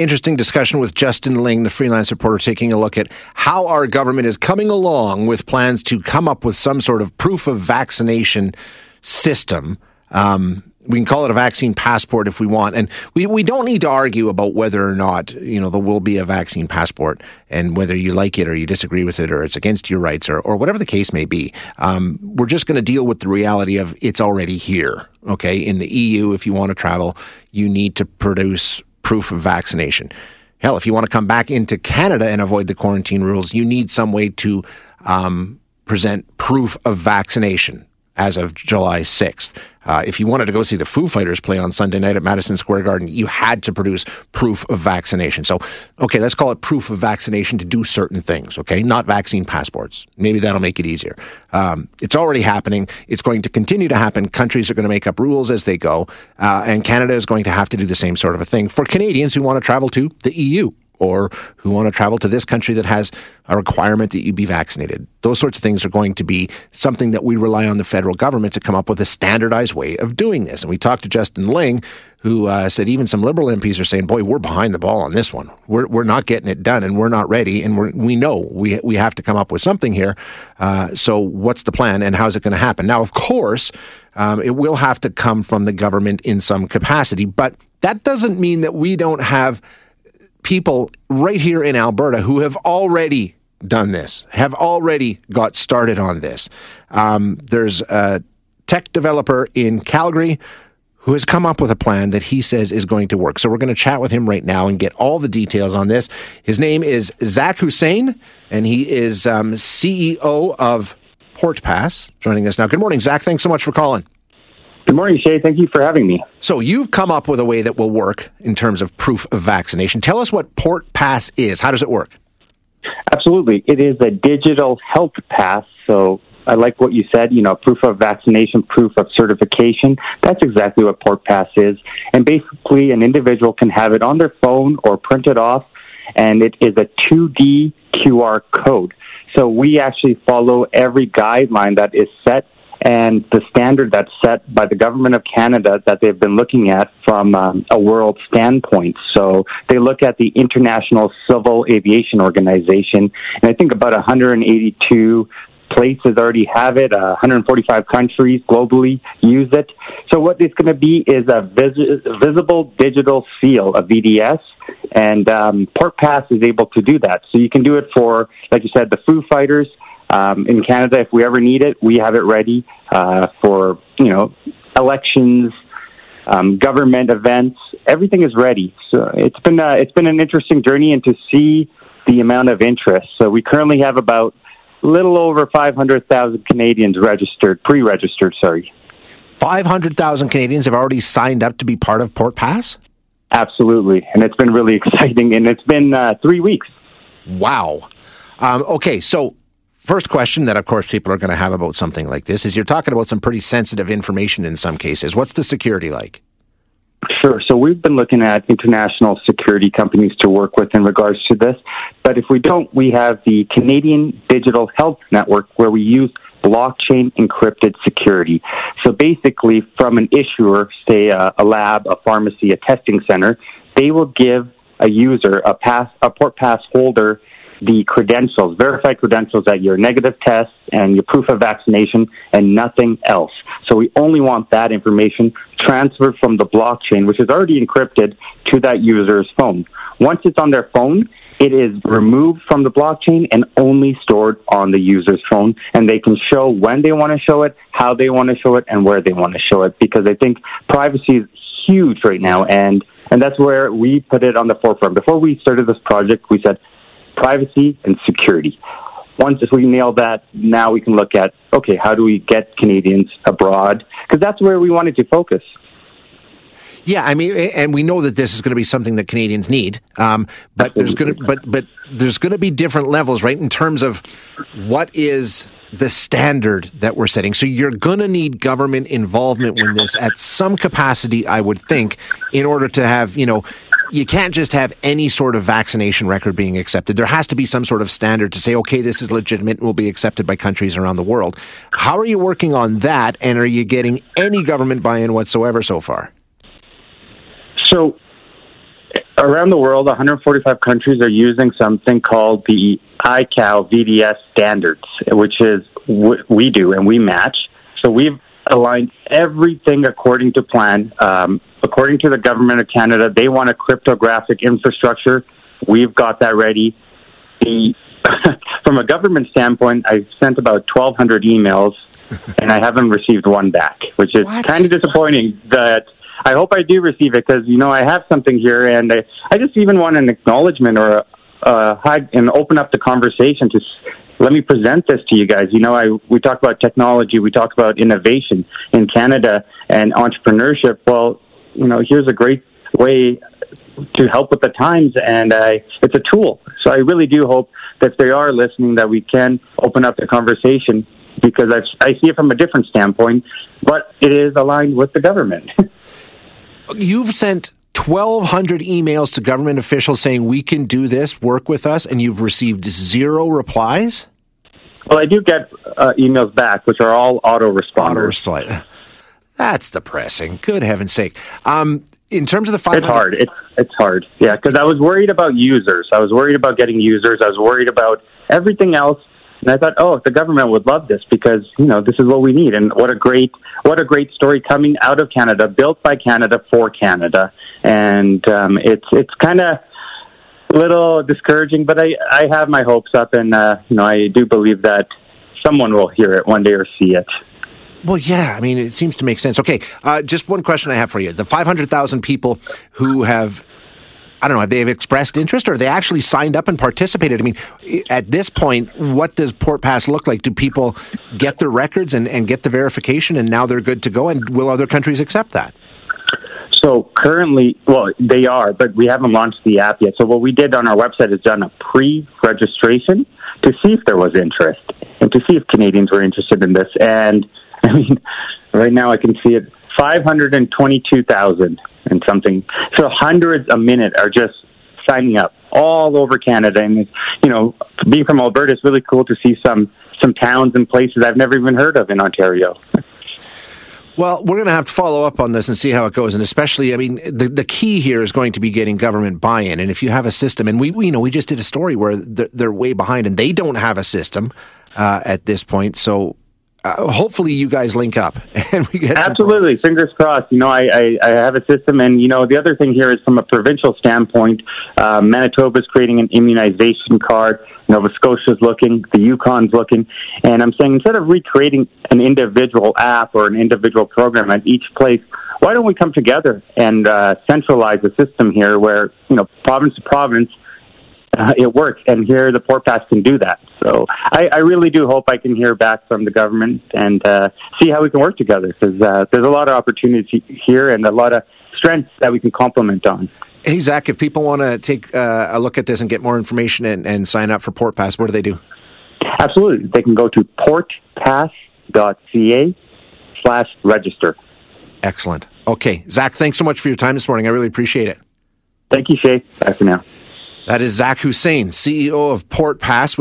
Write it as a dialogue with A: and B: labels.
A: interesting discussion with Justin Ling, the freelance reporter, taking a look at how our government is coming along with plans to come up with some sort of proof of vaccination system. Um, we can call it a vaccine passport if we want. And we, we don't need to argue about whether or not, you know, there will be a vaccine passport and whether you like it or you disagree with it or it's against your rights or, or whatever the case may be. Um, we're just going to deal with the reality of it's already here. Okay. In the EU, if you want to travel, you need to produce proof of vaccination. Hell, if you want to come back into Canada and avoid the quarantine rules, you need some way to um, present proof of vaccination as of July 6th. Uh, if you wanted to go see the Foo Fighters play on Sunday night at Madison Square Garden, you had to produce proof of vaccination. So, okay, let's call it proof of vaccination to do certain things, okay? Not vaccine passports. Maybe that'll make it easier. Um, it's already happening. It's going to continue to happen. Countries are going to make up rules as they go. Uh, and Canada is going to have to do the same sort of a thing for Canadians who want to travel to the EU or who want to travel to this country that has a requirement that you be vaccinated. Those sorts of things are going to be something that we rely on the federal government to come up with a standardized way of doing this. And we talked to Justin Ling, who uh, said even some liberal MPs are saying, "Boy, we're behind the ball on this one. We're we're not getting it done, and we're not ready, and we we know we we have to come up with something here. Uh, so, what's the plan, and how's it going to happen? Now, of course, um, it will have to come from the government in some capacity, but that doesn't mean that we don't have." People right here in Alberta who have already done this, have already got started on this. Um, there's a tech developer in Calgary who has come up with a plan that he says is going to work. So we're going to chat with him right now and get all the details on this. His name is Zach Hussein, and he is um, CEO of PortPass, joining us now. Good morning, Zach. Thanks so much for calling.
B: Good morning, Shay. Thank you for having me.
A: So, you've come up with a way that will work in terms of proof of vaccination. Tell us what Port Pass is. How does it work?
B: Absolutely. It is a digital health pass. So, I like what you said, you know, proof of vaccination, proof of certification. That's exactly what Port Pass is. And basically, an individual can have it on their phone or print it off, and it is a 2D QR code. So we actually follow every guideline that is set and the standard that's set by the government of Canada that they've been looking at from um, a world standpoint. So they look at the International Civil Aviation Organization, and I think about 182 places already have it. Uh, 145 countries globally use it. So what it's going to be is a vis- visible digital seal, a VDS, and um, Port Pass is able to do that. So you can do it for, like you said, the Foo Fighters. Um, in Canada, if we ever need it, we have it ready uh, for you know elections, um, government events. Everything is ready. So it's been uh, it's been an interesting journey, and to see the amount of interest. So we currently have about a little over 500,000 Canadians registered, pre-registered. Sorry.
A: 500,000 Canadians have already signed up to be part of Port Pass?
B: Absolutely. And it's been really exciting. And it's been uh, three weeks.
A: Wow. Um, okay, so first question that, of course, people are going to have about something like this is you're talking about some pretty sensitive information in some cases. What's the security like?
B: Sure. So we've been looking at international security companies to work with in regards to this. But if we don't, we have the Canadian Digital Health Network where we use blockchain encrypted security. So basically, from an issuer, say a, a lab, a pharmacy, a testing center, they will give a user, a pass, a port pass holder, the credentials, verified credentials at your negative test and your proof of vaccination and nothing else. So we only want that information transferred from the blockchain, which is already encrypted, to that user's phone. Once it's on their phone, it is removed from the blockchain and only stored on the user's phone. And they can show when they want to show it, how they want to show it, and where they want to show it. Because I think privacy is huge right now. And, and that's where we put it on the forefront. Before we started this project, we said, privacy and security. Once if we nail that, now we can look at okay, how do we get Canadians abroad? Because that's where we wanted to focus.
A: Yeah, I mean, and we know that this is going to be something that Canadians need. Um, but Absolutely. there's going to, but but there's going to be different levels, right? In terms of what is the standard that we're setting. So you're going to need government involvement in this at some capacity, I would think, in order to have you know you can't just have any sort of vaccination record being accepted. There has to be some sort of standard to say, okay, this is legitimate and will be accepted by countries around the world. How are you working on that? And are you getting any government buy in whatsoever so far?
B: So, around the world, 145 countries are using something called the ICAO VDS standards, which is what we do and we match. So we've aligned everything according to plan. Um, according to the government of Canada, they want a cryptographic infrastructure. We've got that ready. The, from a government standpoint, I've sent about 1,200 emails, and I haven't received one back, which is kind of disappointing. That I hope I do receive it because you know I have something here, and I, I just even want an acknowledgement or a, uh, hide and open up the conversation to let me present this to you guys. You know, I we talk about technology, we talk about innovation in Canada and entrepreneurship. Well, you know, here's a great way to help with the times, and uh, it's a tool. So I really do hope that they are listening, that we can open up the conversation because I, I see it from a different standpoint, but it is aligned with the government.
A: You've sent 1,200 emails to government officials saying we can do this, work with us, and you've received zero replies?
B: Well, I do get uh, emails back, which are all auto responders. Auto.
A: That's depressing. Good heaven's sake. Um, in terms of the
B: 500... It's hard. It's, it's hard. Yeah, because I was worried about users. I was worried about getting users. I was worried about everything else and I thought, oh, the government would love this because you know this is what we need, and what a great what a great story coming out of Canada, built by Canada for Canada, and um, it's it's kind of a little discouraging, but I I have my hopes up, and uh, you know I do believe that someone will hear it one day or see it.
A: Well, yeah, I mean, it seems to make sense. Okay, uh, just one question I have for you: the five hundred thousand people who have I don't know, have they expressed interest or they actually signed up and participated? I mean, at this point, what does Port Pass look like? Do people get their records and, and get the verification and now they're good to go? And will other countries accept that?
B: So currently, well, they are, but we haven't launched the app yet. So what we did on our website is done a pre-registration to see if there was interest and to see if Canadians were interested in this. And I mean, right now I can see it 522,000 and something. So hundreds a minute are just signing up all over Canada. And, you know, being from Alberta, it's really cool to see some, some towns and places I've never even heard of in Ontario.
A: Well, we're going to have to follow up on this and see how it goes. And especially, I mean, the, the key here is going to be getting government buy-in. And if you have a system, and we, we you know, we just did a story where they're, they're way behind and they don't have a system uh, at this point. So uh, hopefully you guys link up and we get
B: absolutely fingers crossed you know I, I, I have a system and you know the other thing here is from a provincial standpoint uh, manitoba's creating an immunization card nova scotia's looking the yukon's looking and i'm saying instead of recreating an individual app or an individual program at each place why don't we come together and uh, centralize a system here where you know province to province uh, it works. And here, the Port Pass can do that. So I, I really do hope I can hear back from the government and uh, see how we can work together because uh, there's a lot of opportunity here and a lot of strengths that we can complement on.
A: Hey, Zach, if people want to take uh, a look at this and get more information and, and sign up for Port Pass, what do they do?
B: Absolutely. They can go to portpass.ca slash register.
A: Excellent. Okay. Zach, thanks so much for your time this morning. I really appreciate it.
B: Thank you, Shay. Bye for now.
A: That is Zach Hussein, CEO of Port Pass.